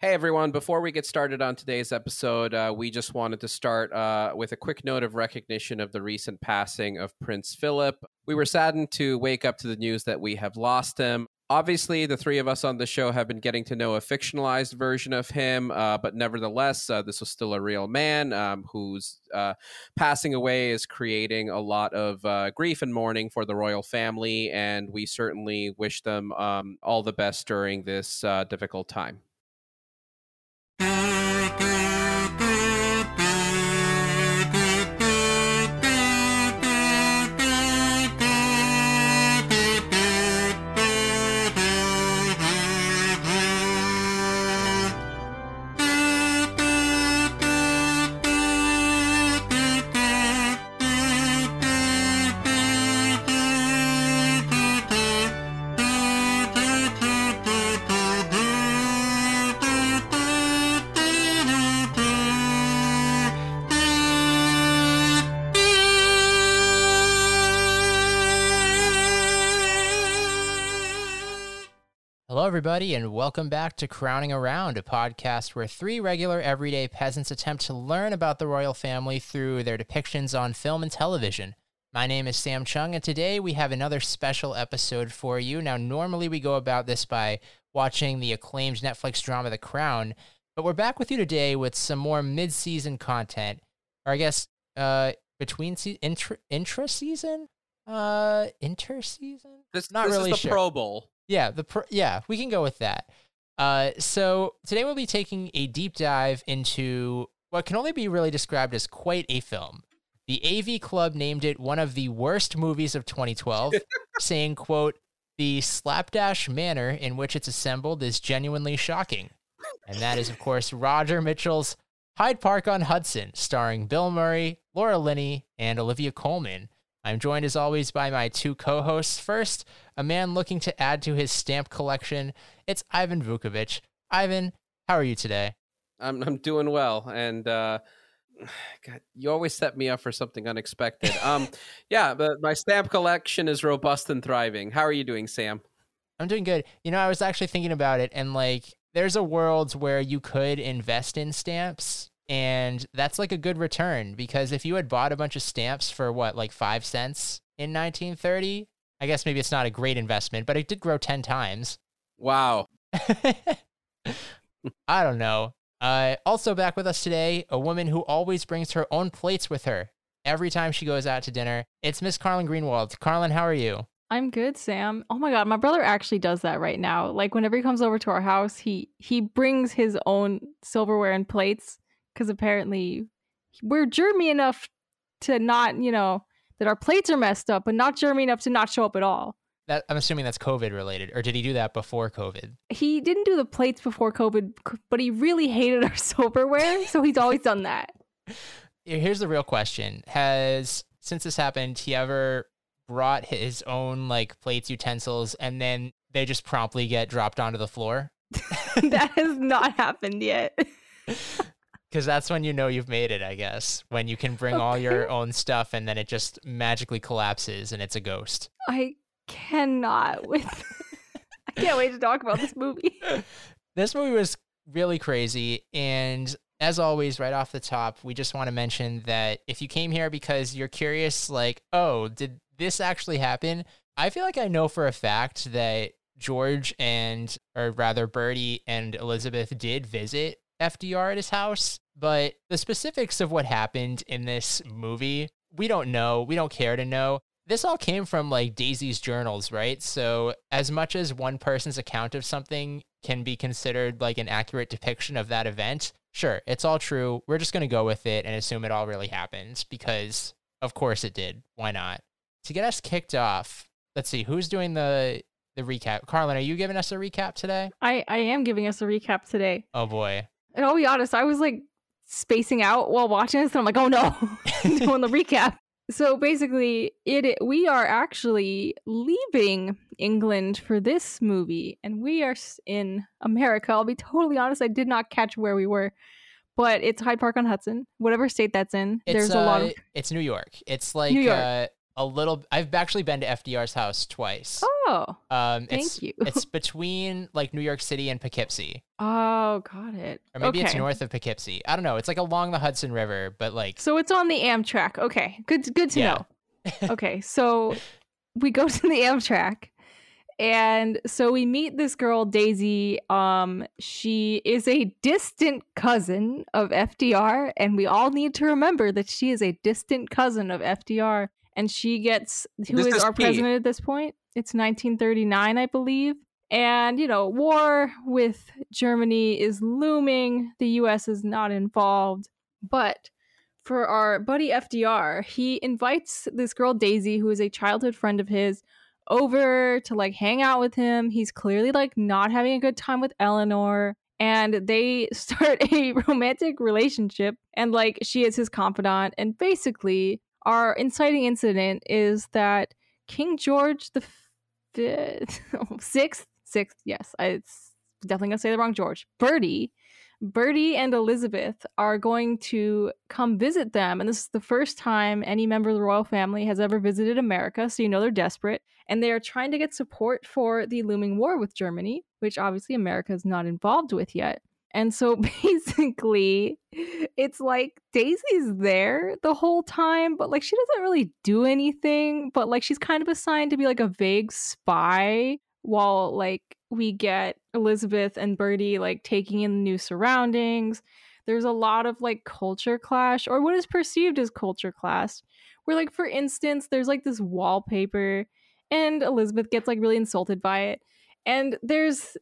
Hey everyone, before we get started on today's episode, uh, we just wanted to start uh, with a quick note of recognition of the recent passing of Prince Philip. We were saddened to wake up to the news that we have lost him. Obviously, the three of us on the show have been getting to know a fictionalized version of him, uh, but nevertheless, uh, this was still a real man um, whose uh, passing away is creating a lot of uh, grief and mourning for the royal family, and we certainly wish them um, all the best during this difficult time. Everybody, and welcome back to Crowning Around, a podcast where three regular everyday peasants attempt to learn about the royal family through their depictions on film and television. My name is Sam Chung, and today we have another special episode for you. Now, normally we go about this by watching the acclaimed Netflix drama The Crown, but we're back with you today with some more mid season content, or I guess uh, between se- intra, intra season? Uh, inter season? This, Not this really is the sure. Pro Bowl. Yeah, the pr- yeah, we can go with that. Uh, so today we'll be taking a deep dive into what can only be really described as quite a film. The AV Club named it one of the worst movies of 2012, saying, quote, the slapdash manner in which it's assembled is genuinely shocking. And that is, of course, Roger Michell's Hyde Park on Hudson, starring Bill Murray, Laura Linney, and Olivia Colman. I'm joined as always by my two co hosts. First, a man looking to add to his stamp collection. It's Ivan Vukovic. Ivan, how are you today? I'm I'm doing well, and uh, God, you always set me up for something unexpected. Um, yeah, but my stamp collection is robust and thriving. How are you doing, Sam? I'm doing good. You know, I was actually thinking about it, and like, there's a world where you could invest in stamps and that's like a good return because if you had bought a bunch of stamps for what, like five cents in 1930, I guess maybe it's not a great investment, but it did grow 10 times. Wow. I don't know. Uh, also, back with us today, a woman who always brings her own plates with her every time she goes out to dinner. It's Miss Carlin Greenwald. Carlin, how are you? I'm good, Sam. Oh my god, my brother actually does that right now. Like whenever he comes over to our house, he he brings his own silverware and plates because apparently we're germy enough to not, you know, that our plates are messed up, but not germy enough to not show up at all. That, I'm assuming that's COVID related, or did he do that before COVID? He didn't do the plates before COVID, but he really hated our silverware, so he's always done that. Here's the real question: Has since this happened, he ever brought his own like plates, utensils, and then they just promptly get dropped onto the floor? that has not happened yet. Because that's when you know you've made it, I guess. When you can bring okay. all your own stuff and then it just magically collapses and it's a ghost. I cannot with. I can't wait to talk about this movie. this movie was really crazy. And as always, right off the top, we just want to mention that if you came here because you're curious, like, oh, did this actually happen? I feel like I know for a fact that George and, or rather, Bertie and Elizabeth did visit FDR at his house, but the specifics of what happened in this movie, we don't know. We don't care to know. This all came from like Daisy's journals, right? So, as much as one person's account of something can be considered like an accurate depiction of that event, sure, it's all true. We're just going to go with it and assume it all really happened because, of course, it did. Why not? To get us kicked off, let's see who's doing the the recap. Carlin, are you giving us a recap today? I I am giving us a recap today. Oh boy. And I'll be honest, I was like spacing out while watching this, and I'm like, oh no, doing the recap. So basically, it we are actually leaving England for this movie, and we are in America. I'll be totally honest, I did not catch where we were, but it's Hyde Park on Hudson, whatever state that's in. It's, There's uh, a lot of. It's New York. It's like New York. Uh, a little. I've actually been to FDR's house twice. Oh, um, thank it's, you. it's between like New York City and Poughkeepsie, oh, got it. or maybe it's north of Poughkeepsie. I don't know. It's like along the Hudson River, but like So it's on the Amtrak. Okay, good. Good to Yeah. know. okay, so we go to the Amtrak, and so we meet this girl Daisy. Um, she is a distant cousin of FDR, and we all need to remember that she is a distant cousin of FDR. And she gets who This is is our president at this point? It's 1939, I believe. And, you know, war with Germany is looming. The US is not involved. But for our buddy FDR, he invites this girl Daisy, who is a childhood friend of his, over to like hang out with him. He's clearly like not having a good time with Eleanor. And they start a romantic relationship, and like she is his confidant. And basically, our inciting incident is that King George the fifth, oh, sixth, sixth, yes, I definitely gonna say the wrong George. Bertie, Bertie and Elizabeth are going to come visit them, and this is the first time any member of the royal family has ever visited America. So you know they're desperate, and they are trying to get support for the looming war with Germany, which obviously America is not involved with yet. And so basically, it's like Daisy's there the whole time, but like she doesn't really do anything. But like she's kind of assigned to be like a vague spy while like we get Elizabeth and Bertie like taking in new surroundings. There's a lot of like culture clash or what is perceived as culture clash. Where like for instance, there's like this wallpaper and Elizabeth gets like really insulted by it. And there's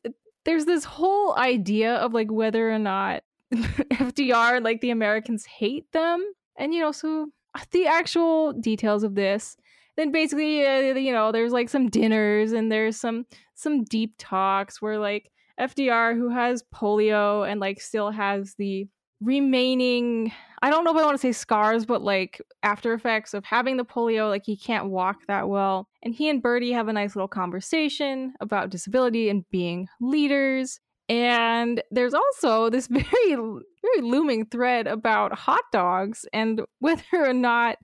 there's this whole idea of like whether or not FDR like the Americans hate them. And you know, so the actual details of this then basically uh, you know there's like some dinners and there's some some deep talks where like FDR who has polio and like still has the remaining I don't know if I want to say scars but like after effects of having the polio like he can't walk that well and he and Bertie have a nice little conversation about disability and being leaders and there's also this very very looming thread about hot dogs and whether or not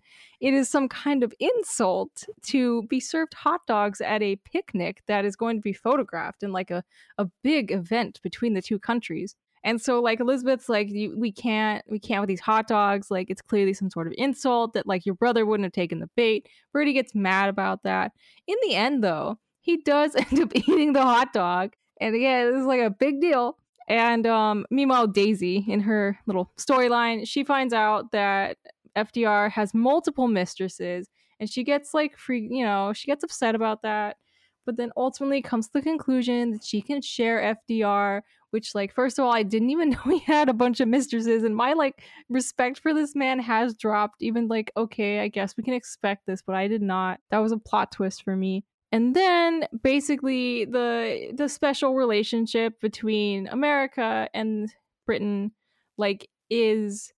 it is some kind of insult to be served hot dogs at a picnic that is going to be photographed in like a, a big event between the two countries. And so like Elizabeth's like you, we can't we can't with these hot dogs like it's clearly some sort of insult that like your brother wouldn't have taken the bait. Bertie gets mad about that. In the end though, he does end up eating the hot dog. And again, this is like a big deal. And um meanwhile Daisy in her little storyline, she finds out that FDR has multiple mistresses and she gets like free, you know, she gets upset about that, but then ultimately comes to the conclusion that she can share FDR, which like first of all, I didn't even know he had a bunch of mistresses and my like respect for this man has dropped even like okay, I guess we can expect this, but I did not. That was a plot twist for me. And then basically the the special relationship between America and Britain like is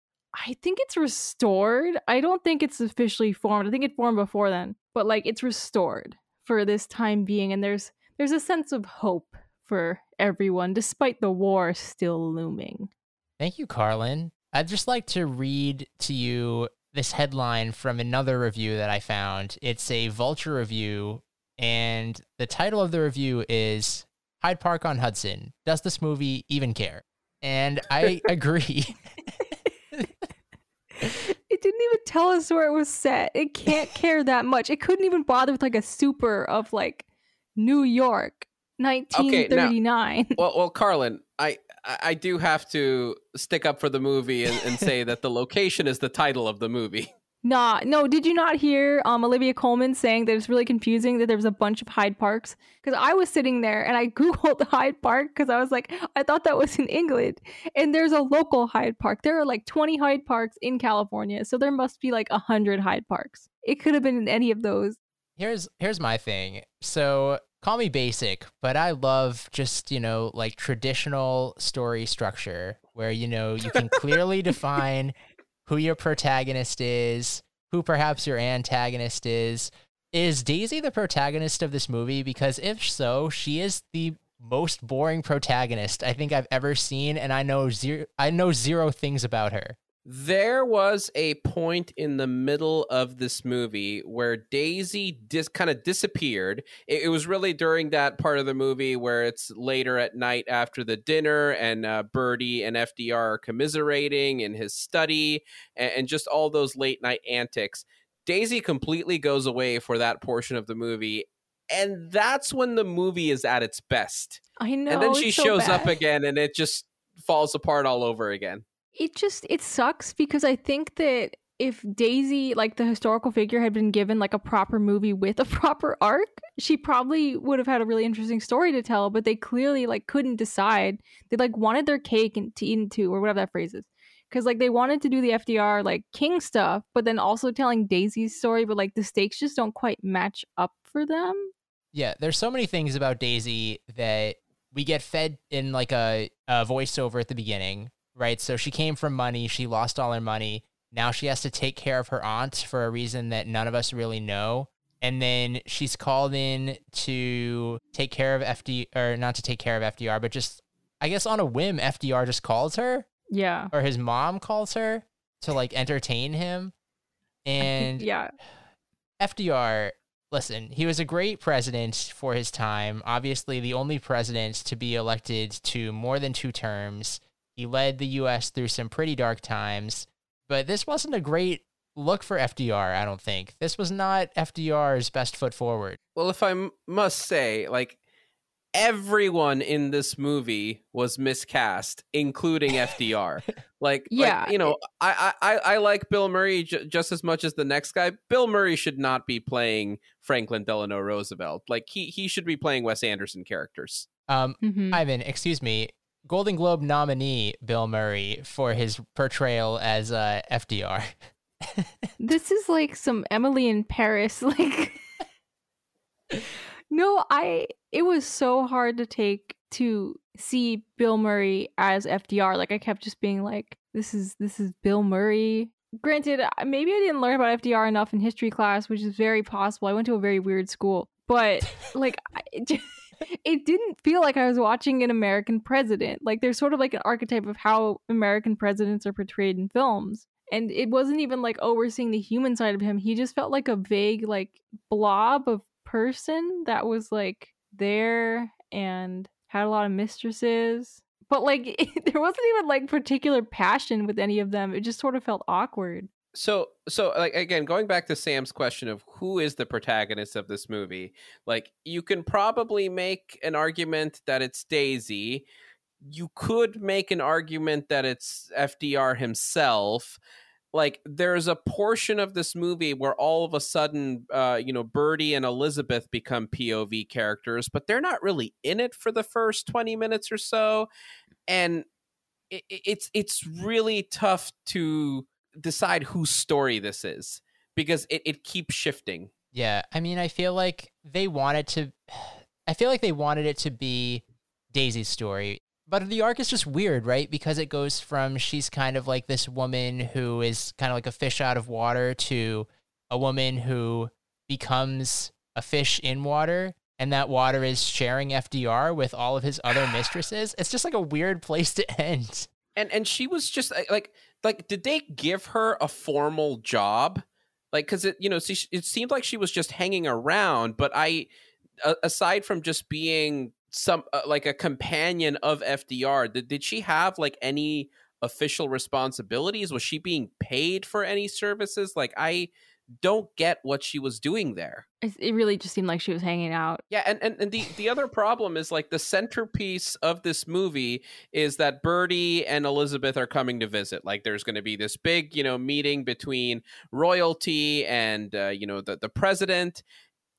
I think it's restored. I don't think it's officially formed. I think it formed before then, but like it's restored for this time being and there's there's a sense of hope for everyone despite the war still looming. Thank you, Carlin. I'd just like to read to you this headline from another review that I found. It's a Vulture review, and the title of the review is Hyde Park on Hudson. Does this movie even care? And I agree. Didn't even tell us where it was set. It can't care that much. It couldn't even bother with like a super of like New York, 1939. Well, well, Carlin, I I I do have to stick up for the movie and, and say that the location is the title of the movie. Nah, no, did you not hear um Olivia Colman saying that it's really confusing that there was a bunch of Hyde Parks? Because I was sitting there and I Googled Hyde Park because I was like, I thought that was in England. And there's a local Hyde Park. There are like 20 Hyde Parks in California. So there must be like 100 Hyde Parks. It could have been in any of those. here's here's my thing. So call me basic, but I love just, you know, like traditional story structure where, you know, you can clearly define who your protagonist is, who perhaps your antagonist is. Is Daisy the protagonist of this movie? Because if so, she is the most boring protagonist I think I've ever seen, and I know zero I know zero things about her. There was a point in the middle of this movie where Daisy dis- kind of disappeared. It, it, was really during that part of the movie where it's later at night after the dinner, and uh, Bertie and FDR are commiserating in his study, and, and just all those late night antics. Daisy completely goes away for that portion of the movie, and that's when the movie is at its best. I know. And then she shows so up again, and it just falls apart all over again it just it sucks because I think that if Daisy, like the historical figure, had been given like a proper movie with a proper arc, she probably would have had a really interesting story to tell. But they clearly like couldn't decide. They like wanted their cake and to eat into or whatever that phrase is. Because like they wanted to do the FDR like King stuff, but then also telling Daisy's story, but like the stakes just don't quite match up for them. Yeah, there's so many things about Daisy that we get fed in like a, a voiceover at the beginning right? So she came from money, she lost all her money. Now she has to take care of her aunt for a reason that none of us really know. And then she's called in to take care of FD or not to take care of FDR, but just I guess on a whim, FDR just calls her. Yeah. Or his mom calls her to like entertain him. And yeah. FDR, listen, he was a great president for his time. Obviously, the only president to be elected to more than two terms. He led the U.S. through some pretty dark times, but this wasn't a great look for FDR, I don't think. This was not FDR's best foot forward. Well, if I m- must say, like, everyone in this movie was miscast, including FDR. like, yeah, like, you know, I, I I like Bill Murray j- just as much as the next guy. Bill Murray should not be playing Franklin Delano Roosevelt. Like, he he should be playing Wes Anderson characters. Um, mm-hmm. Ivan, excuse me. Golden Globe nominee Bill Murray for his portrayal as uh, FDR. this is like some Emily in Paris. Like, no, I. It was so hard to take to see Bill Murray as FDR. Like, I kept just being like, "This is this is Bill Murray." Granted, maybe I didn't learn about FDR enough in history class, which is very possible. I went to a very weird school, but like. I, it didn't feel like I was watching an American president. Like there's sort of like an archetype of how American presidents are portrayed in films. And it wasn't even like, oh, we're seeing the human side of him. He just felt like a vague, like, blob of person that was like there and had a lot of mistresses. But like, it, there wasn't even like particular passion with any of them. It just sort of felt awkward so so like again going back to sam's question of who is the protagonist of this movie like you can probably make an argument that it's daisy. You could make an argument that it's fdr himself. Like there's a portion of this movie where all of a sudden uh you know bertie and elizabeth become pov characters but they're not really in it for the first 20 minutes or so. And it, it's it's really tough to decide whose story this is because it, it keeps shifting. Yeah. I mean, I feel like they wanted to, I feel like they wanted it to be Daisy's story. But the arc is just weird, right? Because it goes from she's kind of like this woman who is kind of like a fish out of water to a woman who becomes a fish in water and that water is sharing FDR with all of his other mistresses. It's just like a weird place to end. And and she was just uh, like like did they give her a formal job? Like because it you know it seemed like she was just hanging around but i aside from just being some uh, like a companion of fdr did, did she have like any official responsibilities? Was she being paid for any services? Like i don't get what she was doing there. It really just seemed like she was hanging out. Yeah, and, and, and the, the other problem is like the centerpiece of this movie is that Bertie and Elizabeth are coming to visit. Like there's going to be this big, you know, meeting between royalty and, uh, you know, the, the president.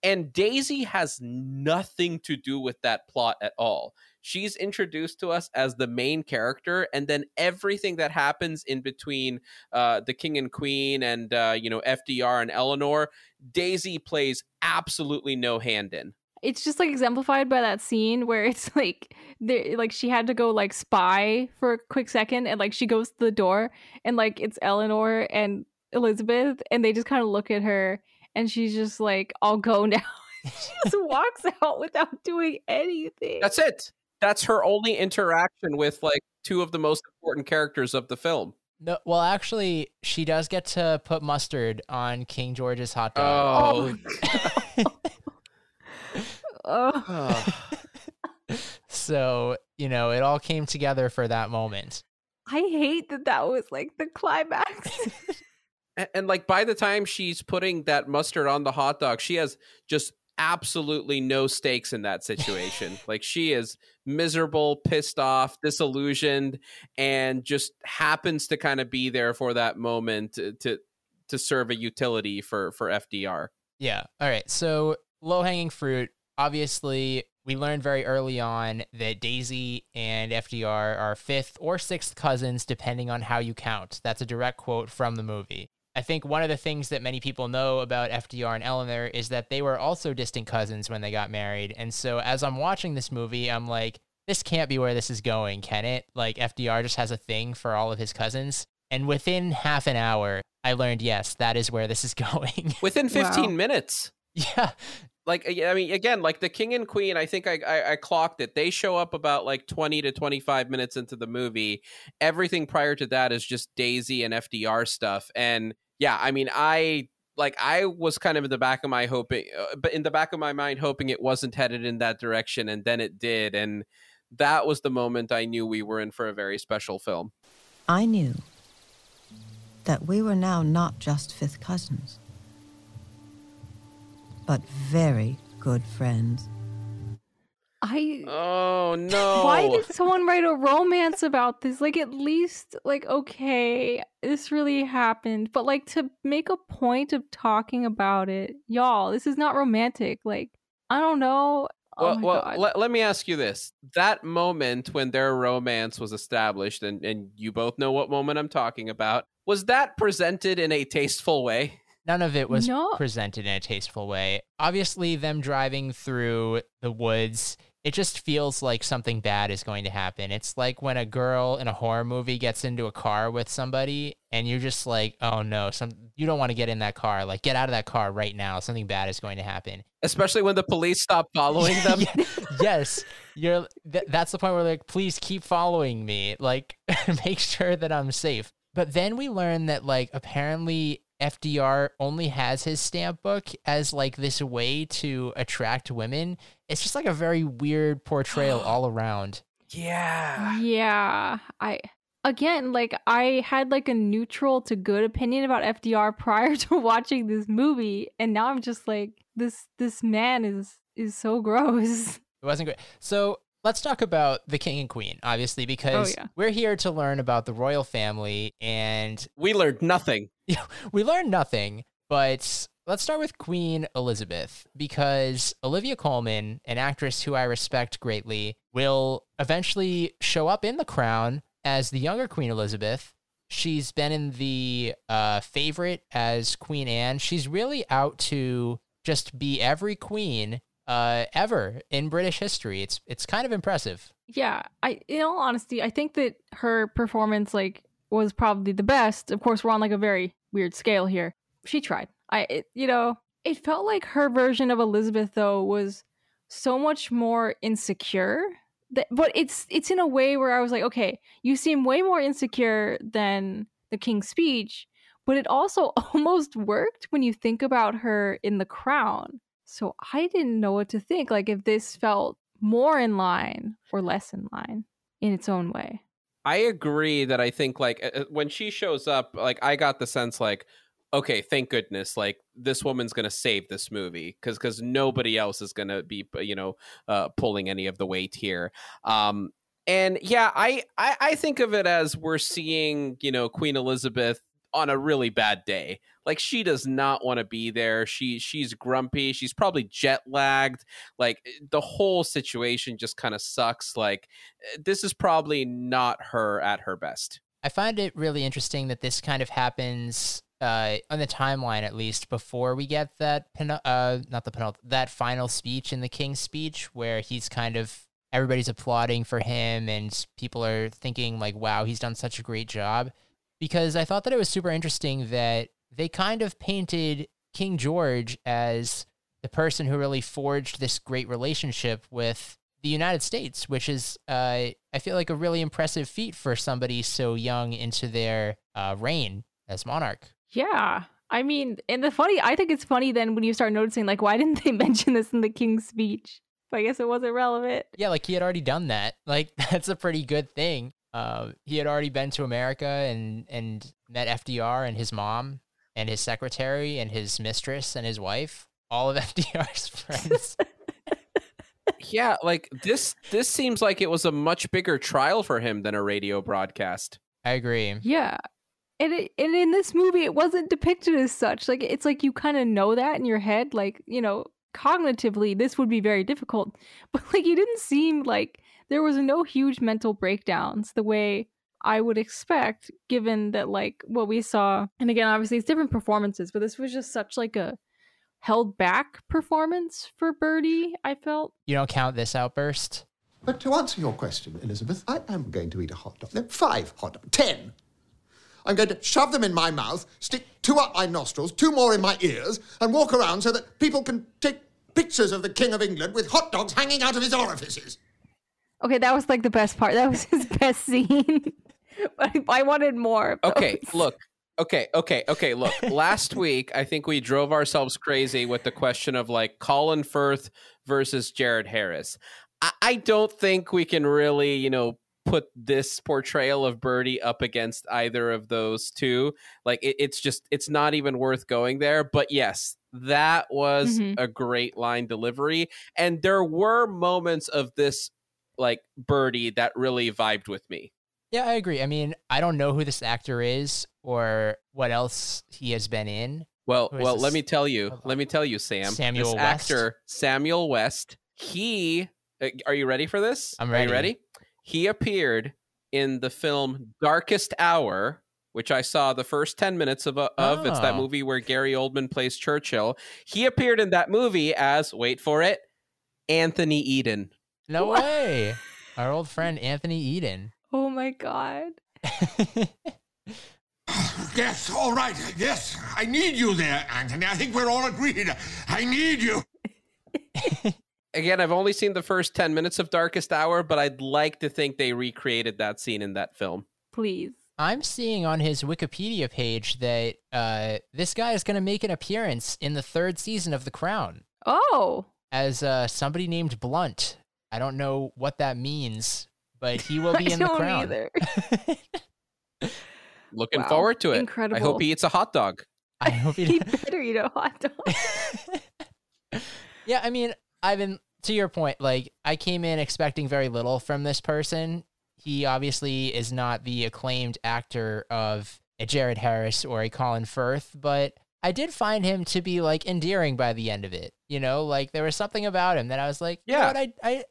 And Daisy has nothing to do with that plot at all she's introduced to us as the main character and then everything that happens in between uh, the king and queen and uh, you know fdr and eleanor daisy plays absolutely no hand in. It's just like exemplified by that scene where it's like there like she had to go like spy for a quick second and like she goes to the door and like it's eleanor and elizabeth and they just kind of look at her and she's just like i'll go now. She just walks out without doing anything. That's it that's her only interaction with like two of the most important characters of the film. No, well, actually, she does get to put mustard on King George's hot oh. dog. Oh, oh. so, you know, it all came together for that moment. I hate that that was like the climax. and, and like by the time she's putting that mustard on the hot dog, she has just absolutely no stakes in that situation. like she is miserable, pissed off, disillusioned, and just happens to kind of be there for that moment to to, serve a utility for for FDR. Yeah. All right. So, low hanging fruit. Obviously, we learned very early on that Daisy and FDR are fifth or sixth cousins, depending on how you count. That's a direct quote from the movie. I think one of the things that many people know about FDR and Eleanor is that they were also distant cousins when they got married. And so as I'm watching this movie, I'm like, this can't be where this is going, can it? Like FDR just has a thing for all of his cousins. And within half an hour, I learned, yes, that is where this is going. Within 15 Wow. minutes. yeah. like I mean, again, like the king and queen. I think I, I I clocked it. They show up about like twenty to twenty five minutes into the movie. Everything prior to that is just Daisy and FDR stuff. And yeah, I mean, I like I was kind of in the back of my hoping, uh, but in the back of my mind, hoping it wasn't headed in that direction, and then it did, and that was the moment I knew we were in for a very special film. I knew that we were now not just fifth cousins, but very good friends. I Oh no! Why did someone write a romance about this? Like, at least, like, okay, this really happened, but like to make a point of talking about it, y'all, this is not romantic. Like, I don't know. Oh well, my well god. let, let me ask you this. That moment when their romance was established, and, and you both know what moment I'm talking about, was that presented in a tasteful way? None of it was No. presented in a tasteful way. Obviously, them driving through the woods, it just feels like something bad is going to happen. It's like when a girl in a horror movie gets into a car with somebody and you're just like, "Oh no, some you don't want to get in that car. Like get out of that car right now. Something bad is going to happen." Especially when the police stop following them. Yes, you're th- that's the point where like, "Please keep following me. Like make sure that I'm safe." But then we learn that like apparently FDR only has his stamp book as like this way to attract women. It's just like a very weird portrayal all around. Yeah. yeah, I again, like, I had like a neutral to good opinion about FDR prior to watching this movie, and now I'm just like, this this man is is so gross. It wasn't great. So let's talk about the king and queen, obviously, oh, because yeah. we're here to learn about the royal family and We learned nothing. we learned nothing, but let's start with Queen Elizabeth because Olivia Colman, an actress who I respect greatly, will eventually show up in The Crown as the younger Queen Elizabeth. She's been in the uh, favorite as Queen Anne. She's really out to just be every queen uh, ever in British history. It's it's kind of impressive. Yeah, I in all honesty, I think that her performance like was probably the best. Of course, we're on like a very weird scale here. She tried. I it, you know, it felt like her version of Elizabeth though was so much more insecure. That, but it's it's in a way where I was like, okay, you seem way more insecure than the King's Speech, but it also almost worked when you think about her in The Crown. So I didn't know what to think. Like if this felt more in line or less in line in its own way. I agree that I think like uh, uh, when she shows up, like I got the sense like, okay, thank goodness, like this woman's gonna save this movie because because nobody else is gonna be you know uh, pulling any of the weight here. Um, and yeah, I, I I think of it as we're seeing you know Queen Elizabeth on a really bad day. Like she does not want to be there. She she's grumpy. She's probably jet lagged. Like eh, the whole situation just kind of sucks. Like eh, this is probably not her at her best. I find it really interesting that this kind of happens uh, on the timeline, at least, before we get that pen- uh, not the penult that final speech in the King's speech, where he's kind of everybody's applauding for him, and people are thinking like, "Wow, he's done such a great job." Because I thought that it was super interesting that they kind of painted King George as the person who really forged this great relationship with the United States, which is, uh, I feel like, a really impressive feat for somebody so young into their uh, reign as monarch. Yeah. I mean, and the funny, I think it's funny then when you start noticing, like, why didn't they mention this in the king's speech? But I guess it wasn't relevant. Yeah, like he had already done that. Like that's a pretty good thing. Uh, he had already been to America and and met FDR and his mom and his secretary and his mistress and his wife. All of FDR's friends. yeah, like this this seems like it was a much bigger trial for him than a radio broadcast. I agree. Yeah. And it, and in this movie it wasn't depicted as such. Like it's like you kind of know that in your head like, you know, cognitively this would be very difficult. But like it didn't seem like there was no huge mental breakdowns the way I would expect given that like what we saw and again obviously it's different performances, but this was just such like a held back performance for Bertie, I felt. You don't count this outburst? But to answer your question, Elizabeth, I am going to eat a hot dog. No, five hot dogs. Ten. I'm going to shove them in my mouth, stick two up my nostrils, two more in my ears, and walk around so that people can take pictures of the King of England with hot dogs hanging out of his orifices. Okay, that was like the best part. That was his best scene. but I wanted more. Okay, look. Okay, okay, okay. Look, last week I think we drove ourselves crazy with the question of like Colin Firth versus Jared Harris. I, I don't think we can really, you know, put this portrayal of Bertie up against either of those two. Like it, it's just it's not even worth going there. But yes, that was Mhm. a great line delivery, and there were moments of this like Bertie that really vibed with me. Yeah, I agree. I mean, I don't know who this actor is or what else he has been in. Well, well, this? let me tell you. Oh, Let me tell you, Sam. Samuel this West? actor, Samuel West. He, uh, are you ready for this? I'm Are you ready. ready? He appeared in the film Darkest Hour, which I saw the first ten minutes of. uh, of. It's that Oh. movie where Gary Oldman plays Churchill. He appeared in that movie as wait for it, Anthony Eden. No What? way. Our old friend Anthony Eden. Oh my god. Yes, all right. Yes, I need you there, Anthony. I think we're all agreed. I need you. Again, I've only seen the first ten minutes of Darkest Hour, but I'd like to think they recreated that scene in that film. Please. I'm seeing on his Wikipedia page that uh, this guy is going to make an appearance in the third season of The Crown Oh. as uh, somebody named Blunt. I don't know what that means, but he will be I in The don't Crown. either. Looking Wow. forward to it. Incredible. I hope he eats a hot dog. I hope he he better eat a hot dog. yeah, I mean, Ivan, to your point, like I came in expecting very little from this person. He obviously is not the acclaimed actor of a Jared Harris or a Colin Firth, but I did find him to be like endearing by the end of it. You know, like there was something about him that I was like, yeah, Yeah. what, I I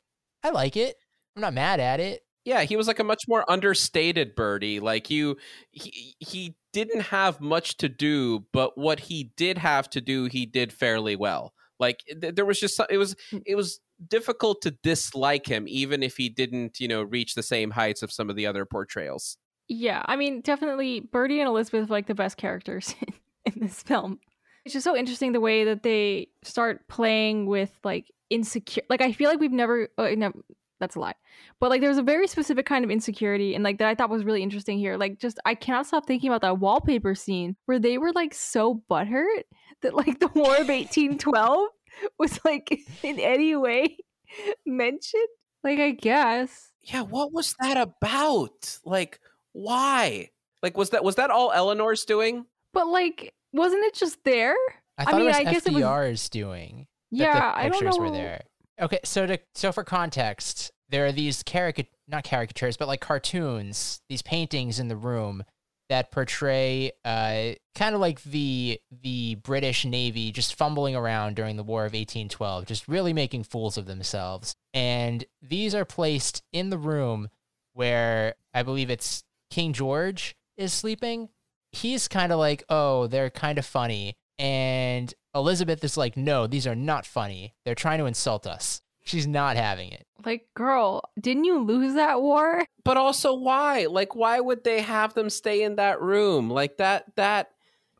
I like it. I'm not mad at it. Yeah, he was like a much more understated bertie. Like you he he didn't have much to do, but what he did have to do, he did fairly well. Like th- there was just some- it was it was difficult to dislike him even if he didn't, you know, reach the same heights of some of the other portrayals. yeah, I mean, definitely Bertie and Elizabeth are like the best characters in this film. It's just so interesting the way that they start playing with like insecure. Like I feel like we've never. Uh, no, that's a lie. But like there's a very specific kind of insecurity, and like that I thought was really interesting here. Like just I cannot stop thinking about that wallpaper scene where they were like so butthurt that like the War of 1812 was like in any way mentioned. Like I guess. Yeah, what was that about? Like why? Like was that was that all Eleanor's doing? But like, wasn't it just there? I I mean, it was I guess it was- doing. Yeah, the I don't pictures know. were there. Okay, so to so for context, there are these caricature not caricatures, but like cartoons, these paintings in the room that portray uh kind of like the the British Navy just fumbling around during the War of 1812, just really making fools of themselves. And these are placed in the room where I believe it's King George is sleeping. He's kind of like, "Oh, they're kind of funny." And Elizabeth is like, no, these are not funny. They're trying to insult us. She's not having it. Like, girl, didn't you lose that war? But also why? Like why would they have them stay in that room? Like that that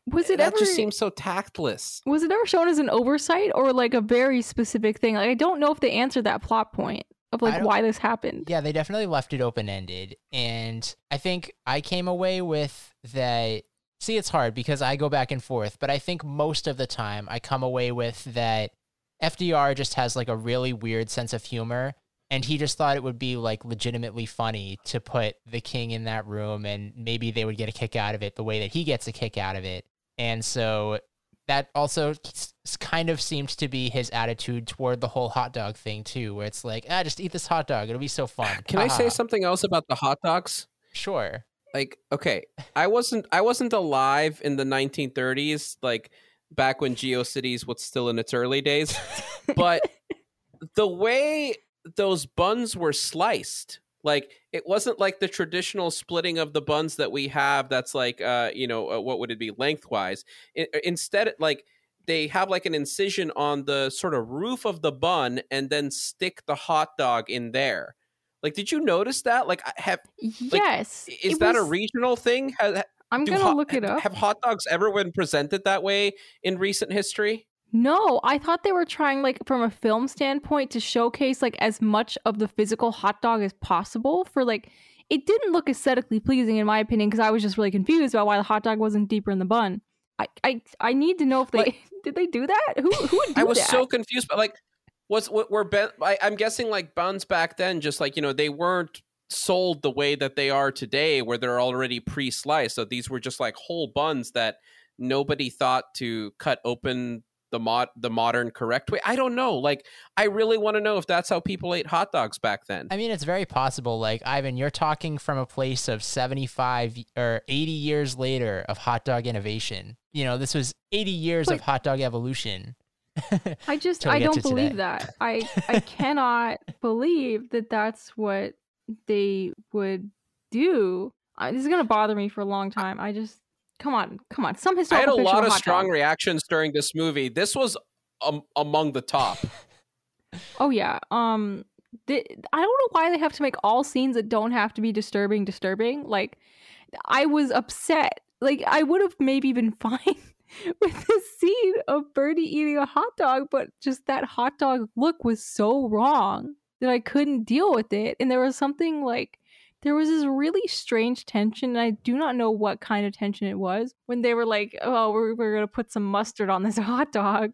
Was it that ever? just seems so tactless. was it ever shown as an oversight or like a very specific thing? Like, I don't know if they answered that plot point. of like why this happened. Yeah, they definitely left it open ended. And I think I came away with that. See, it's hard because I go back and forth, but I think most of the time I come away with that FDR just has like a really weird sense of humor. And he just thought it would be like legitimately funny to put the king in that room and maybe they would get a kick out of it the way that he gets a kick out of it. And so that also kind of seemed to be his attitude toward the whole hot dog thing too, where it's like, ah, just eat this hot dog. It'll be so fun. Can I say something else about the hot dogs? Sure. Like okay i wasn't i wasn't alive in the 1930s like back when geocities was still in its early days but the way those buns were sliced like it wasn't like the traditional splitting of the buns that we have that's like uh you know uh, what would it be lengthwise. I- instead like they have like an incision on the sort of roof of the bun and then stick the hot dog in there like did you notice that like have yes. is it that a regional thing? Has, I'm gonna hot- look it up. Have hot dogs ever been presented that way in recent history? No, I thought they were trying like from a film standpoint to showcase like as much of the physical hot dog as possible for like it didn't look aesthetically pleasing in my opinion because I was just really confused about why the hot dog wasn't deeper in the bun. I I, I need to know if they Like- did they do that? Who who would do that? I was that? so confused. But like, was what were ben, I, I'm guessing like buns back then, just like you know, they weren't sold the way that they are today, where they're already pre-sliced. So these were just like whole buns that nobody thought to cut open the mod the modern correct way. I don't know. Like, I really want to know if that's how people ate hot dogs back then. I mean, it's very possible. Like, Ivan, you're talking from a place of 75 or 80 years later of hot dog innovation. You know, this was 80 years of hot dog evolution. I just I don't believe today. that. I I cannot believe that that's what they would do. I, this is gonna bother me for a long time. I just come on, come on. Some I had a lot of strong dog. reactions during this movie. This was um, among the top. Oh yeah. Um, the, I don't know why they have to make all scenes that don't have to be disturbing disturbing. Like, I was upset. Like, I would have maybe been fine with the scene of Bertie eating a hot dog, but just that hot dog look was so wrong that I couldn't deal with it. And there was something like there was this really strange tension, and I do not know what kind of tension it was when they were like, "Oh, we're we're gonna put some mustard on this hot dog."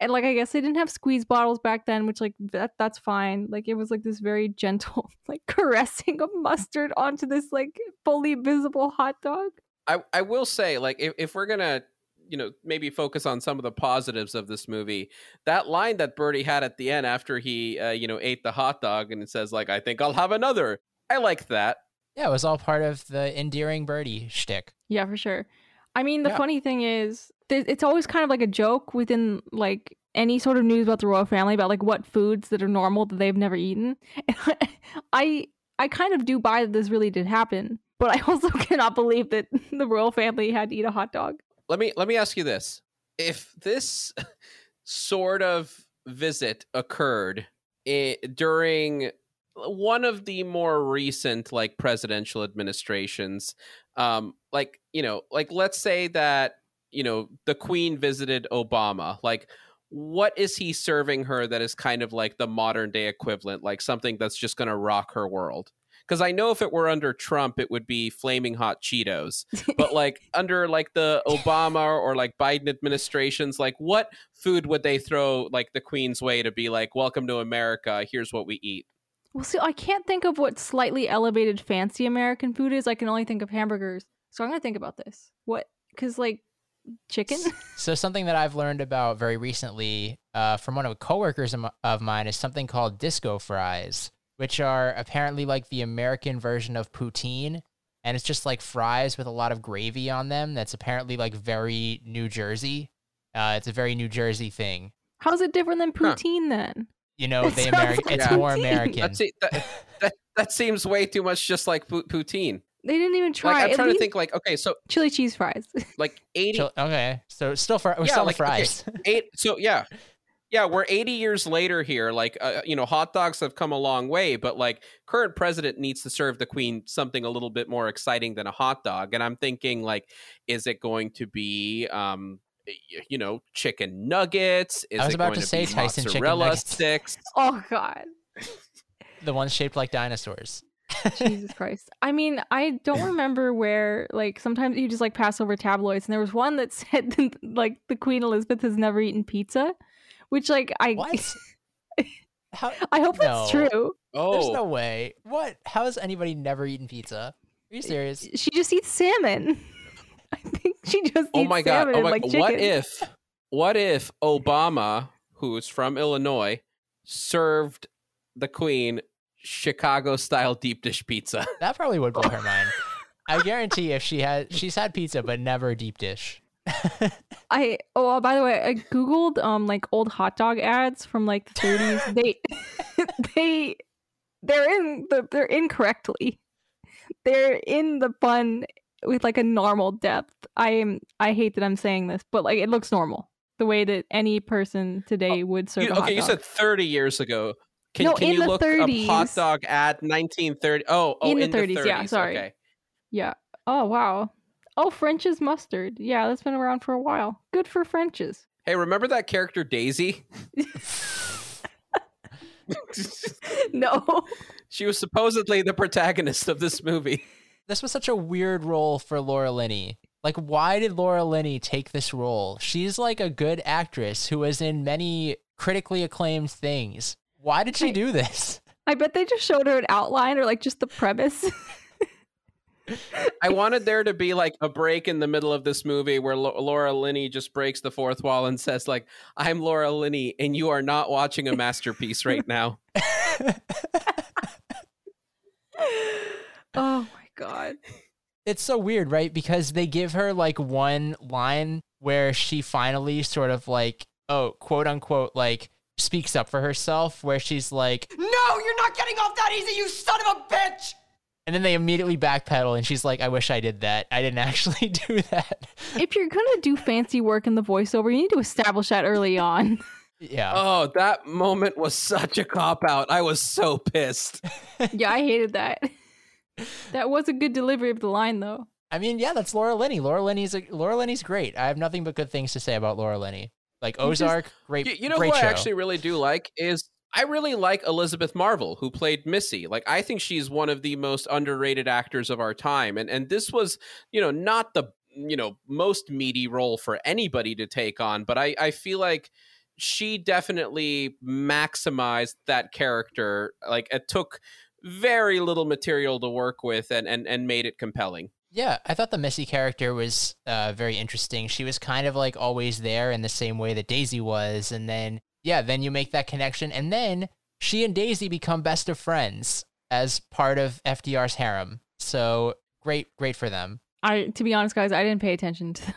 and like I guess they didn't have squeeze bottles back then, which like that that's fine. Like it was like this very gentle like caressing of mustard onto this like fully visible hot dog. I, I will say, like, if, if we're gonna, you know, maybe focus on some of the positives of this movie, that line that Bertie had at the end after he, uh, you know, ate the hot dog and it says, like, I think I'll have another. I like that. Yeah, it was all part of the endearing bertie shtick. Yeah, for sure. I mean, the Yeah. funny thing is, th- it's always kind of like a joke within like any sort of news about the royal family about like what foods that are normal that they've never eaten. I I kind of do buy that this really did happen, but I also cannot believe that the royal family had to eat a hot dog. Let me let me ask you this: If this sort of visit occurred i- during one of the more recent like presidential administrations um like you know like let's say that you know the queen visited obama like what is he serving her that is kind of like the modern day equivalent like something that's just going to rock her world because i know if it were under trump it would be flaming hot cheetos but like under like the obama or like biden administrations like what food would they throw like the queen's way to be like welcome to america here's what we eat Well, see, I can't think of what slightly elevated fancy American food is. I can only think of hamburgers. So I'm gonna think about this. What? Because like chicken. So something that I've learned about very recently uh, from one of the coworkers of of mine is something called disco fries, which are apparently like the American version of poutine, and it's just like fries with a lot of gravy on them. That's apparently like very New Jersey. Uh, it's a very New Jersey thing. How's it different than Huh. poutine then? You know, It they Ameri- like it's more. American. That's. That, that, that seems way too much just like pu- poutine. They didn't even try. Like I'm At trying to think like okay, so chili cheese fries. like 80 Chil- okay, so still fr- we're Yeah, still like, the okay. fries. eight so yeah. Yeah, we're 80 years later here. Like uh, you know, hot dogs have come a long way, but like current president needs to serve the queen something a little bit more exciting than a hot dog. And I'm thinking like is it going to be um you know, chicken nuggets? Is I was it about going to say be Tyson chicken mozzarella nuggets. sticks? oh god. the ones shaped like dinosaurs. Jesus Christ. I mean, I don't remember where, like, sometimes you just like pass over tabloids, and there was one that said, like, the Queen Elizabeth has never eaten pizza, which, like, I. What? How? I hope that's true. Oh, There's no way. What? How has anybody never eaten pizza? Are you serious? She just eats salmon. I think she just oh eats my god! Oh and, my! like what if? What if Obama, who's from Illinois, served the Queen Chicago style deep dish pizza? That probably would blow her mind. I guarantee if she had, she's had pizza, but never a deep dish. I oh uh, by the way, I googled um like old hot dog ads from like the 30s. they they they're in the they're incorrectly. They're in the bun with like a normal depth. I am I hate that I'm saying this, but like it looks normal. The way that any person today would serve You- a hot okay, you said 30 years ago. Can, No, can in you the look up hot dog ad 1930? Oh, oh, In in, the 30s, yeah, sorry. Okay. Yeah. Oh wow. Oh, French's mustard. Yeah, that's been around for a while. Good for French's. Hey, remember that character Daisy? no. she was supposedly the protagonist of this movie. This was such a weird role for Laura Linney. Like, why did Laura Linney take this role? She's like a good actress who was in many critically acclaimed things. Why did she I- do this? I bet they just showed her an outline or like just the premise. I wanted there to be like a break in the middle of this movie where Lo- Laura Linney just breaks the fourth wall and says like, "I'm Laura Linney and you are not watching a masterpiece right now." oh my god. it's so weird, right? Because they give her like one line where she finally sort of like, oh, quote unquote, like speaks up for herself, where she's like, No, you're not getting off that easy, you son of a bitch! And then they immediately backpedal and she's like, I wish I did that. I didn't actually do that. If you're gonna do fancy work in the voiceover, you need to establish that early on. yeah. Oh, that moment was such a cop out. I was so pissed. yeah, I hated that. That was a good delivery of the line though. I mean, yeah, that's Laura Linney. Laura Linney's a, Laura Linney's great. I have nothing but good things to say about Laura Linney. Like Ozark, great. You, you know great who show. I actually really do like is I really like Elizabeth Marvel, who played Missy. Like I think she's one of the most underrated actors of our time, and and this was you know not the you know most meaty role for anybody to take on, but I I feel like she definitely maximized that character. Like it took very little material to work with and and and made it compelling. Yeah, I thought the Missy character was uh, very interesting. She was kind of like always there in the same way that Daisy was, and then yeah, then you make that connection, and then she and Daisy become best of friends as part of FDR's harem. So great, great for them. I to be honest, guys, I didn't pay attention to,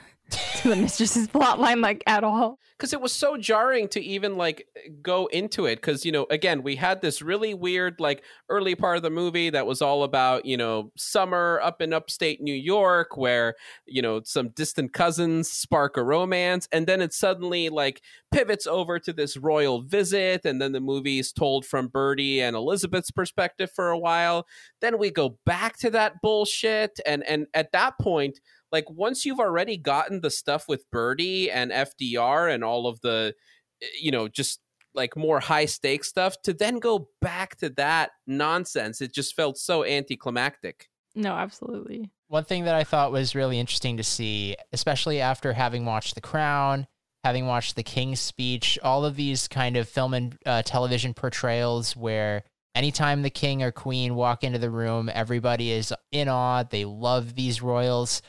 to the mistress's plotline like at all. because it was so jarring to even like go into it because you know again we had this really weird like early part of the movie that was all about you know summer up in upstate new york where you know some distant cousins spark a romance and then it suddenly like pivots over to this royal visit and then the movie is told from Bertie and Elizabeth's perspective for a while then we go back to that bullshit and and at that point like once you've already gotten the stuff with Bertie and FDR and all of the eh, you know just like more high stakes stuff to then go back to that nonsense it just felt so anticlimactic No, absolutely. One thing that I thought was really interesting to see, especially after having watched The Crown, having watched The King's Speech, all of these kind of film and uh, television portrayals where anytime the king or queen walk into the room, everybody is in awe. They love these royals.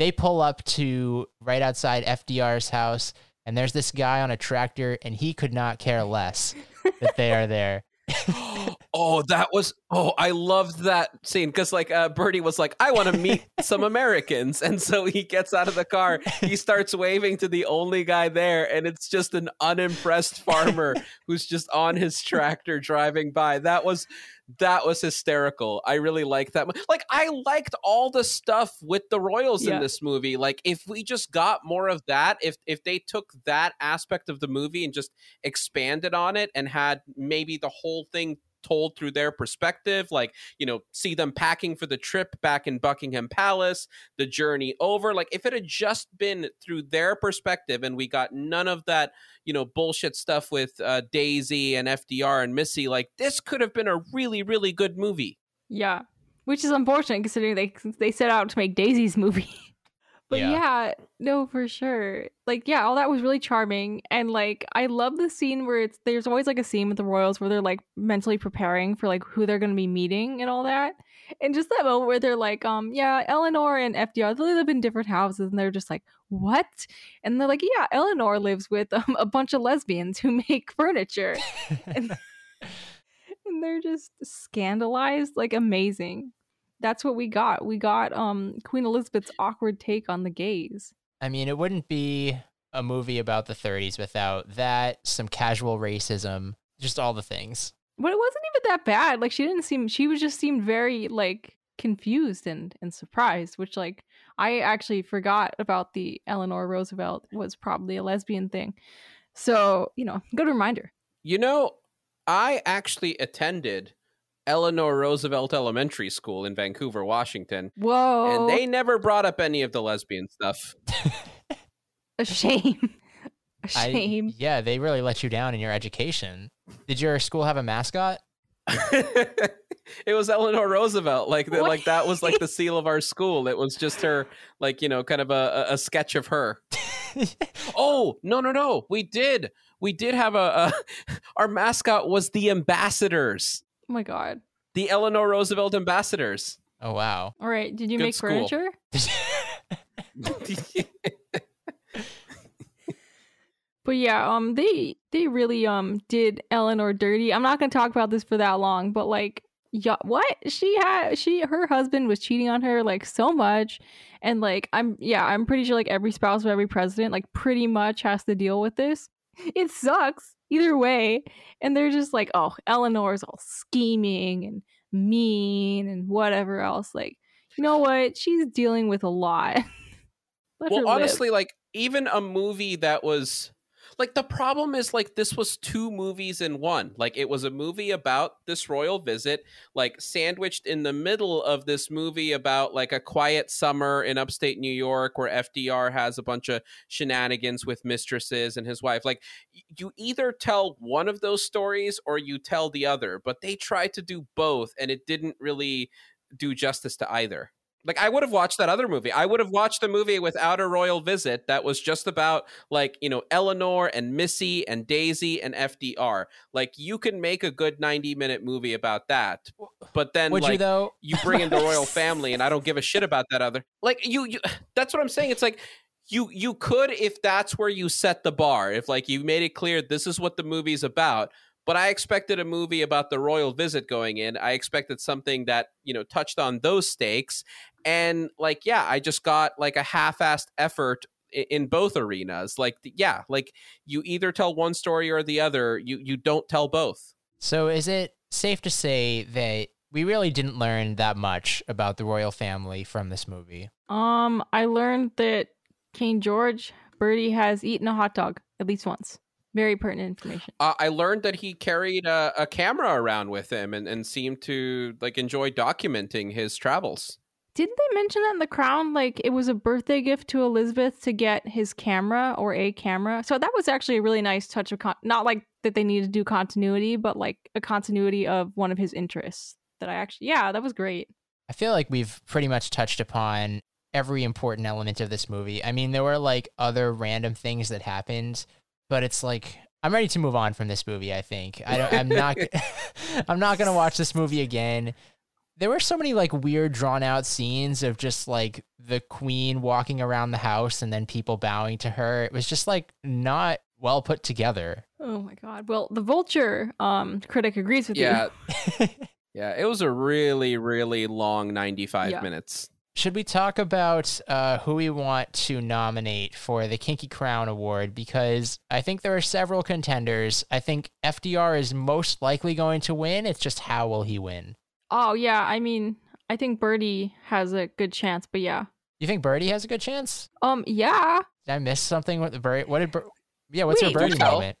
They pull up to right outside FDR's house, and there's this guy on a tractor, and he could not care less that they are there. oh that was oh i loved that scene because like uh bertie was like i want to meet some americans and so he gets out of the car he starts waving to the only guy there and it's just an unimpressed farmer who's just on his tractor driving by that was that was hysterical i really liked that like i liked all the stuff with the royals Yeah. in this movie like if we just got more of that if if they took that aspect of the movie and just expanded on it and had maybe the whole thing told through their perspective like you know see them packing for the trip back in buckingham palace the journey over like if it had just been through their perspective and we got none of that you know bullshit stuff with uh, daisy and fdr and missy like this could have been a really really good movie Yeah, which is unfortunate considering they they set out to make Daisy's movie. but Yeah. yeah. no, for sure. Like, yeah, all that was really charming, and like, I love the scene where it's there's always like a scene with the royals where they're like mentally preparing for like who they're gonna be meeting and all that. And just that moment where they're like, um, yeah, Eleanor and FDR, they live in different houses, and they're just like, what? And they're like, yeah, Eleanor lives with um, a bunch of lesbians who make furniture. and, and they're just scandalized like amazing that's what we got. We got um queen elizabeth's awkward take on the gays. I mean, it wouldn't be a movie about the 30s without that, some casual racism, just all the things. but it wasn't even that bad. Like she didn't seem she was just seemed very like confused and and surprised which like i actually forgot about the eleanor roosevelt was probably a lesbian thing. So you know good reminder. You know, I actually attended Eleanor Roosevelt Elementary School in Vancouver, Washington, whoa and they never brought up any of the lesbian stuff. a shame a I- shame yeah, they really let you down in your education. Did your school have a mascot? it was Eleanor Roosevelt. Like the, like that was like the seal of our school. It was just her, like you know, kind of a, a- a sketch of her. oh no no no! We did we did have a, a our mascot was the ambassadors, oh my god the Eleanor Roosevelt ambassadors. Oh, wow. all right did you Good make school. furniture But yeah, um, they they really um did Eleanor dirty. I'm not gonna talk about this for that long, but like, yeah, what she had, she her husband was cheating on her like so much, and like I'm yeah, I'm pretty sure like every spouse of every president like pretty much has to deal with this. It sucks either way, and they're just like, oh, Eleanor's all scheming and mean and whatever else. Like, you know what? She's dealing with a lot. Well, honestly, like even a movie that was like the problem is like this was two movies in one. Like it was a movie about this royal visit, like sandwiched in the middle of this movie about like a quiet summer in upstate New York where FDR has a bunch of shenanigans with mistresses and his wife. Like you either tell one of those stories or you tell the other, but they tried to do both and it didn't really do justice to either. Like I would have watched that other movie. I would have watched the movie without a royal visit that was just about like, you know, Eleanor and Missy and Daisy and FDR. Like you can make a good 90 minute movie about that. But then Would like you, though? you bring in the royal family and I don't give a shit about that other. Like you you that's what I'm saying. It's like you you could if that's where you set the bar. If like you made it clear this is what the movie's about. But I expected a movie about the royal visit going in. I expected something that, you know, touched on those stakes. And like, yeah, I just got like a half-assed effort in both arenas. Like, yeah, like you either tell one story or the other. You you don't tell both. So is it safe to say that we really didn't learn that much about the royal family from this movie? Um, I learned that King George Bertie has eaten a hot dog at least once. Very pertinent information. Uh, I learned that he carried a, a camera around with him and, and seemed to like enjoy documenting his travels. Didn't they mention that in the crown? Like it was a birthday gift to Elizabeth to get his camera or a camera. So that was actually a really nice touch of con- not like that they needed to do continuity, but like a continuity of one of his interests. That I actually, yeah, that was great. I feel like we've pretty much touched upon every important element of this movie. I mean, there were like other random things that happened, but it's like I'm ready to move on from this movie. I think I don't, I'm not. I'm not gonna watch this movie again. There were so many like weird drawn out scenes of just like the queen walking around the house and then people bowing to her. It was just like not well put together. Oh my god. Well, the Vulture um critic agrees with Yeah. you. yeah, Yeah, it was a really, really long 95 Yeah. minutes. Should we talk about uh, who we want to nominate for the Kinky Crown Award? Because I think there are several contenders. I think FDR is most likely going to win. It's just how will he win? Oh yeah, I mean, I think Bertie has a good chance, but yeah. You think Bertie has a good chance? Um, yeah. Did I miss something with the Bertie? What did Bir- Yeah, what's Wait, your Bertie moment?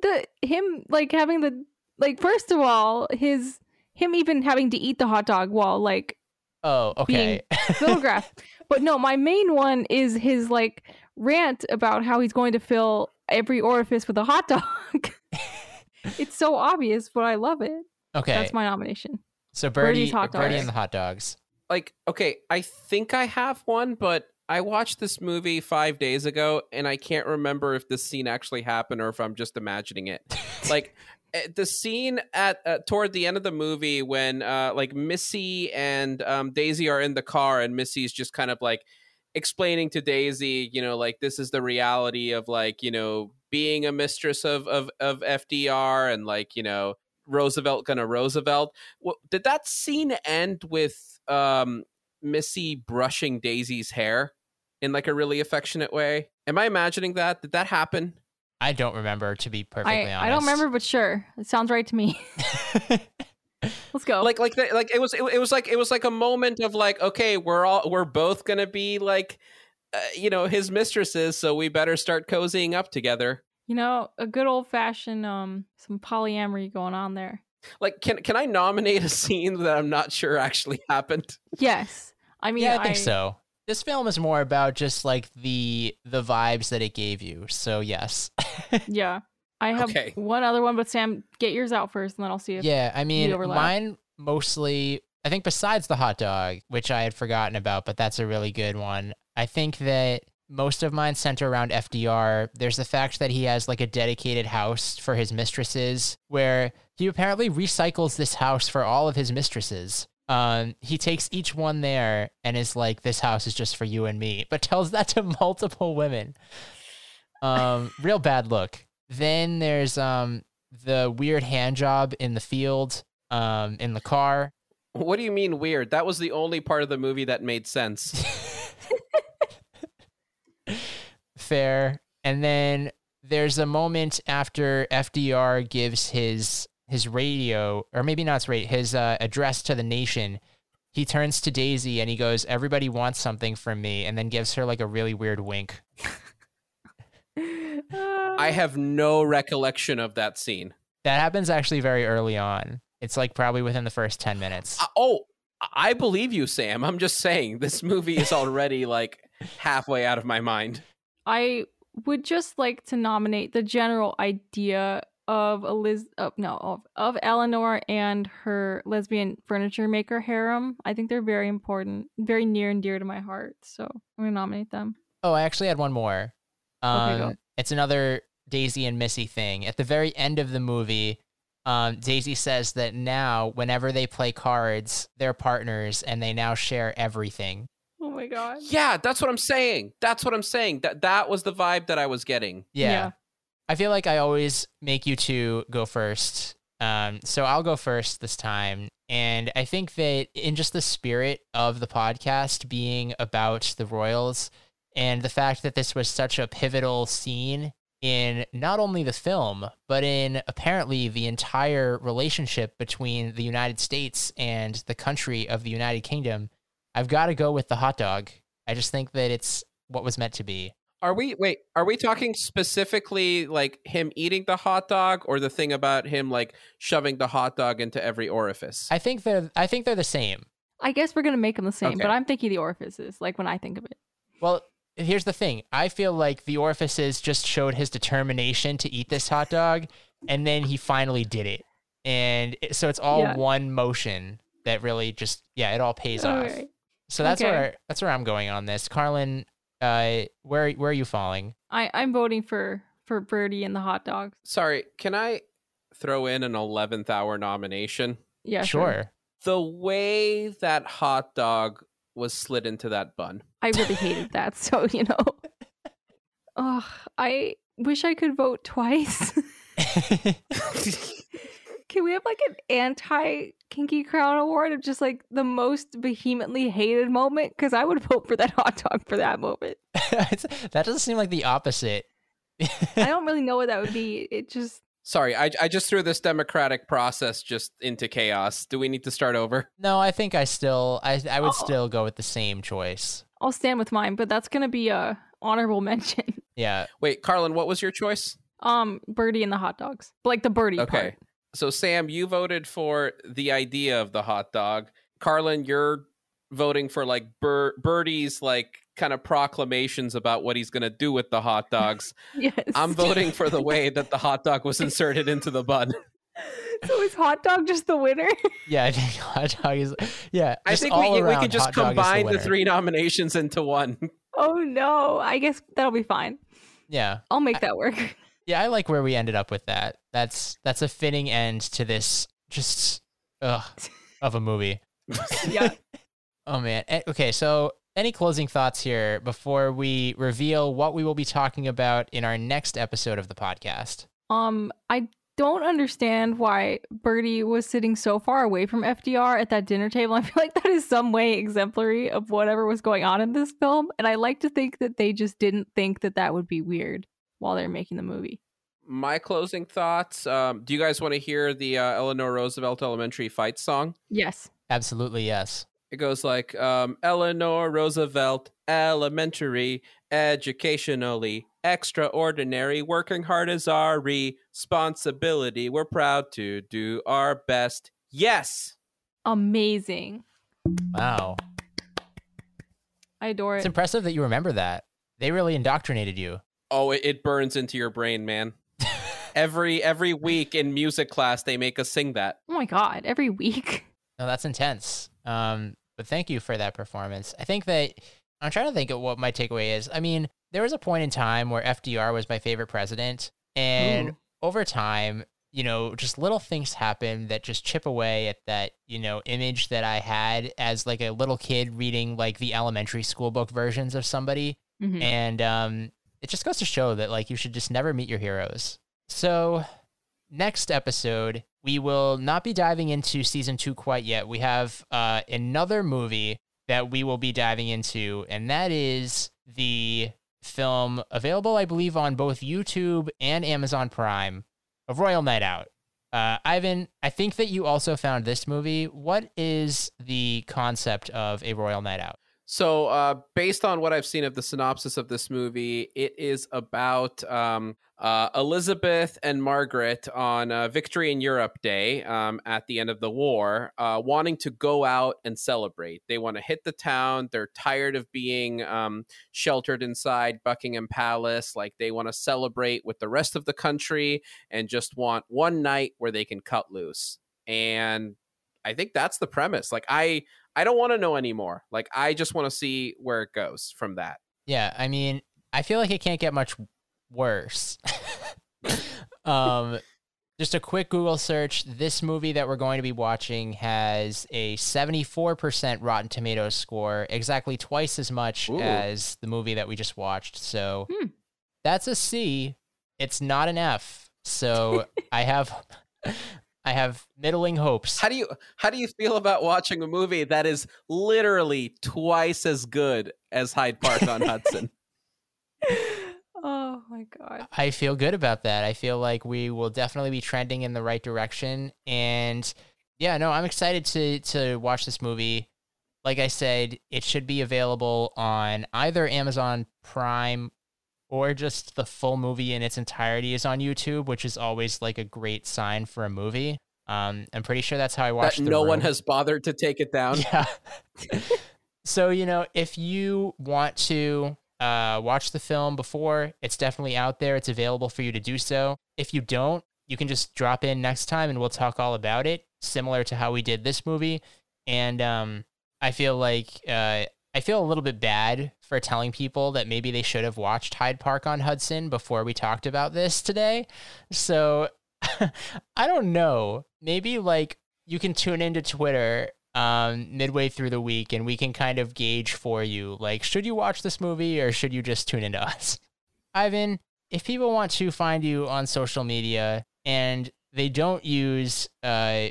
The him like having the like first of all, his him even having to eat the hot dog while like Oh, okay. photographed. but no, my main one is his like rant about how he's going to fill every orifice with a hot dog. it's so obvious, but I love it. okay. That's my nomination. So Bertie, Bertie's hot Bertie and the hot dogs. like okay i think i have one but i watched this movie five days ago and i can't remember if this scene actually happened or if i'm just imagining it like eh, the scene at uh, toward the end of the movie when uh like missy and um daisy are in the car and missy's just kind of like explaining to daisy you know like this is the reality of like you know being a mistress of of, of fdr and like you know roosevelt gonna roosevelt well, did that scene end with um Missy brushing Daisy's hair in like a really affectionate way? Am I imagining that? Did that happen? I don't remember to be perfectly I, honest. I don't remember, but sure. It sounds right to me. Let's go. Like like the, like it was it, it was like it was like a moment of like okay, we're all we're both going to be like uh, you know, his mistresses, so we better start cozying up together. You know, a good old fashioned um some polyamory going on there. Like can can I nominate a scene that I'm not sure actually happened? Yes. I mean, yeah, I think so. This film is more about just like the the vibes that it gave you. So yes. Yeah. I have Okay. one other one, but Sam, get yours out first, and then I'll see if. yeah, I mean, overlap. mine mostly. I think besides the hot dog, which I had forgotten about, but that's a really good one. I think that most of mine center around FDR. There's the fact that he has like a dedicated house for his mistresses, where he apparently recycles this house for all of his mistresses. Um, he takes each one there and is like, "This house is just for you and me," but tells that to multiple women. Um, real bad look. Then there's um the weird hand job in the field, um, in the car. What do you mean weird? That was the only part of the movie that made sense. Fair. And then there's a moment after FDR gives his his radio, or maybe not his radio, his uh, address to the nation. He turns to Daisy and he goes, "Everybody wants something from me," and then gives her like a really weird wink. I have no recollection of that scene. That happens actually very early on. It's like probably within the first ten minutes. Uh, oh, I believe you, Sam. I'm just saying this movie is already like halfway out of my mind. I would just like to nominate the general idea of Eliz uh, no of, of Eleanor and her lesbian furniture maker harem. I think they're very important, very near and dear to my heart. So I'm gonna nominate them. Oh, I actually had one more. Um, Okay. It's another Daisy and Missy thing. At the very end of the movie, um, Daisy says that now, whenever they play cards, they're partners and they now share everything. Oh my god. Yeah, that's what I'm saying. That's what I'm saying. That that was the vibe that I was getting. Yeah. Yeah. I feel like I always make you two go first. Um, so I'll go first this time. And I think that in just the spirit of the podcast being about the Royals and the fact that this was such a pivotal scene in not only the film, but in apparently the entire relationship between the United States and the country of the United Kingdom, I've got to go with the hot dog. I just think that it's what was meant to be. Are we wait, are we talking specifically like him eating the hot dog or the thing about him like shoving the hot dog into every orifice? I think they're I think they're the same. I guess we're gonna make them the same, Okay. but I'm thinking the orifices, like when I think of it. Well, here's the thing. I feel like the orifices just showed his determination to eat this hot dog, and then he finally did it. And it, so it's all Yeah. one motion that really just yeah, it all pays off. Alright. So that's Okay. where that's where I'm going on this. Carlin, uh, where where are you falling? I I'm voting for for Bertie and the hot dogs. Sorry, can I throw in an 11th hour nomination? Yeah, sure. The way that hot dog was slid into that bun. I really hated that. So you know. Oh, I wish I could vote twice. Can we have like an anti Kinky Crown award of just like the most vehemently hated moment? Because I would vote for that hot dog for that moment. That doesn't seem like the opposite. I don't really know what that would be. It just Sorry, I, I just threw this democratic process just into chaos. Do we need to start over? No, I think I still I I would Oh. still go with the same choice. I'll stand with mine, but that's gonna be a honorable mention. Yeah. Wait, Carlin, what was your choice? Um, Bertie and the hot dogs, like the Bertie Okay. part. So, Sam, you voted for the idea of the hot dog. Carlin, you're voting for like Bir- Bertie's like kind of proclamations about what he's going to do with the hot dogs. Yes. I'm voting for the way that the hot dog was inserted into the bun. so is hot dog just the winner? Yeah, I think hot dog is. Yeah, I think we, all we around, could just hot dog is combine the, winner. three nominations into one. oh no. I guess that'll be fine. Yeah, I'll make that work. Yeah, I like where we ended up with that. That's that's a fitting end to this just ugh, of a movie. yeah. Oh man. Eh, Okay, so any closing thoughts here before we reveal what we will be talking about in our next episode of the podcast? Um, I don't understand why Bertie was sitting so far away from FDR at that dinner table. I feel like that is some way exemplary of whatever was going on in this film, and I like to think that they just didn't think that that would be weird while they're making the movie. My closing thoughts. Um, do you guys want to hear the uh, Eleanor Roosevelt Elementary fight song? Yes. Absolutely, yes. It goes like um, Eleanor Roosevelt Elementary, educationally extraordinary, working hard is our responsibility. We're proud to do our best. Yes. Amazing. Wow. I adore it. It's impressive that you remember that. They really indoctrinated you. Oh, it, it burns into your brain, man. every every week in music class, they make us sing that. oh my god, every week. No, that's intense. Um, but thank you for that performance. I think that I'm trying to think of what my takeaway is. I mean, there was a point in time where FDR was my favorite president, and Ooh. over time, you know, just little things happen that just chip away at that, you know, image that I had as like a little kid reading like the elementary school book versions of somebody. Mhm. And um, it just goes to show that like you should just never meet your heroes. So, next episode, we will not be diving into season two quite yet. We have uh, another movie that we will be diving into, and that is the film available, I believe, on both YouTube and Amazon Prime of Royal Night Out. Uh, Ivan, I think that you also found this movie. What is the concept of a Royal Night Out? So, uh, based on what I've seen of the synopsis of this movie, it is about um, uh, Elizabeth and Margaret on uh, Victory in Europe Day um, at the end of the war, uh, wanting to go out and celebrate. They want to hit the town. They're tired of being um, sheltered inside Buckingham Palace. Like, they want to celebrate with the rest of the country and just want one night where they can cut loose. And I think that's the premise. Like, I. I don't want to know anymore. Like I just want to see where it goes from that. Yeah, I mean, I feel like it can't get much worse. um, just a quick Google search. This movie that we're going to be watching has a 74% Rotten Tomatoes score, exactly twice as much Ooh. as the movie that we just watched. So Hmm. that's a C. It's not an F. So I have I have middling hopes. How do you how do you feel about watching a movie that is literally twice as good as Hyde Park on Hudson? oh my god. I feel good about that. I feel like we will definitely be trending in the right direction. And yeah, no, I'm excited to to watch this movie. Like I said, it should be available on either Amazon Prime or just the full movie in its entirety is on YouTube, which is always like a great sign for a movie. Um, I'm pretty sure that's how I watched. that The no one has bothered to take it down. Yeah. so, you know, if you want to uh, watch the film before, it's definitely out there. It's available for you to do so. If you don't, you can just drop in next time and we'll talk all about it, similar to how we did this movie. And um, I feel like uh, I feel a little bit bad for telling people that maybe they should have watched Hyde Park on Hudson before we talked about this today. So I don't know. Maybe like you can tune into Twitter um midway through the week and we can kind of gauge for you like should you watch this movie or should you just tune into us ivan if people want to find you on social media and they don't use uh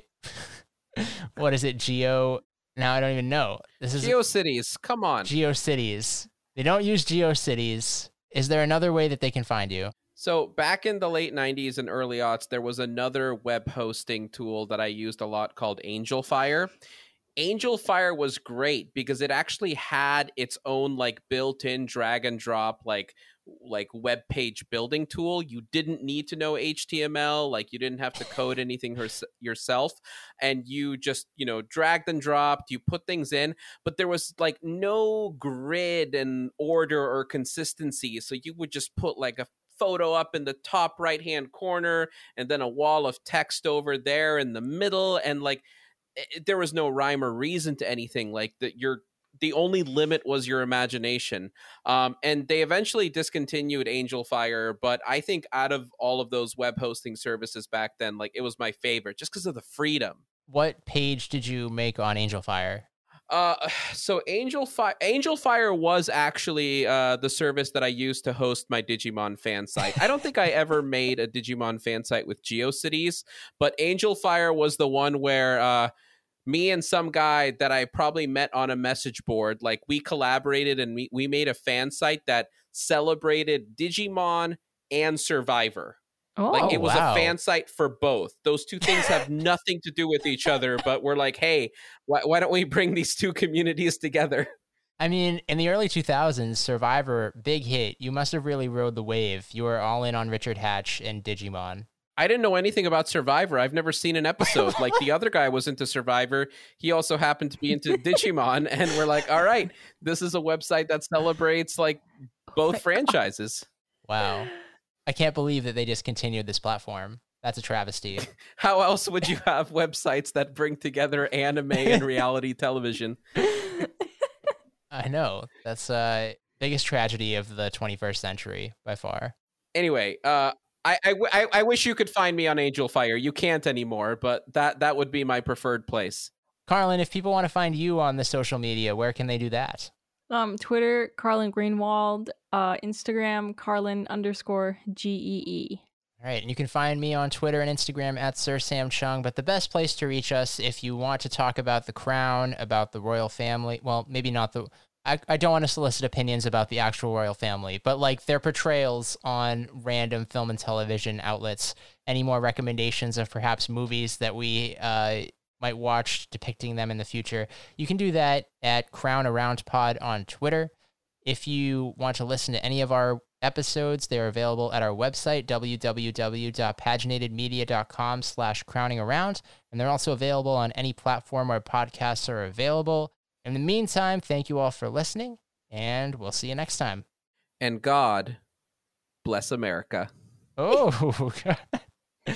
what is it geo now i don't even know this is GeoCities, come on. geocities they don't use geocities is there another way that they can find you So back in the late '90s and early aughts, there was another web hosting tool that I used a lot called Angel Fire. Angel Fire was great because it actually had its own like built-in drag and drop like like web page building tool. You didn't need to know HTML, like you didn't have to code anything hers- yourself and you just, you know, dragged and dropped, you put things in, but there was like no grid and order or consistency. So you would just put like a photo up in the top right hand corner and then a wall of text over there in the middle and like it, there was no rhyme or reason to anything like that you're the only limit was your imagination um, and they eventually discontinued angel fire but i think out of all of those web hosting services back then like it was my favorite just because of the freedom What page did you make on Angel Fire? uh, so Angel Fire, Angel Fire was actually uh, the service that I used to host my Digimon fan site. I don't think I ever made a Digimon fan site with GeoCities, but Angel Fire was the one where uh, me and some guy that I probably met on a message board, like we collaborated and we, we made a fan site that celebrated Digimon and Survivor. Oh, Like it was wow. a fan site for both. Those two things have nothing to do with each other, but we're like, hey, why, why don't we bring these two communities together? I mean, in the early 2000s, Survivor, big hit. You must have really rode the wave. You were all in on Richard Hatch and Digimon. I didn't know anything about Survivor. I've never seen an episode. like the other guy was into Survivor. He also happened to be into Digimon. And we're like, all right, this is a website that celebrates like both franchises. Wow. I can't believe that they discontinued this platform. That's a travesty. How else would you have websites that bring together anime and reality television? I know. That's uh biggest tragedy of the 21st century by far. anyway, uh, I, I, w- I- I wish you could find me on Angel Fire. You can't anymore, but that that would be my preferred place. Carlin, if people want to find you on the social media, where can they do that? Um, Twitter, Carlin Greenwald. Uh, Instagram, Carlin underscore G E E. All right, and you can find me on Twitter and Instagram at Sir Sam Chung. But the best place to reach us if you want to talk about the crown, about the royal family, well, maybe not the. I, I don't want to solicit opinions about the actual royal family, but like their portrayals on random film and television outlets. Any more recommendations of perhaps movies that we uh, might watch depicting them in the future? You can do that at Crown Around Pod on Twitter. If you want to listen to any of our episodes, they're available at our website, www.paginatedmedia.com slash crowning around. And they're also available on any platform where podcasts are available. In the meantime, thank you all for listening, and we'll see you next time. And God bless America. Oh,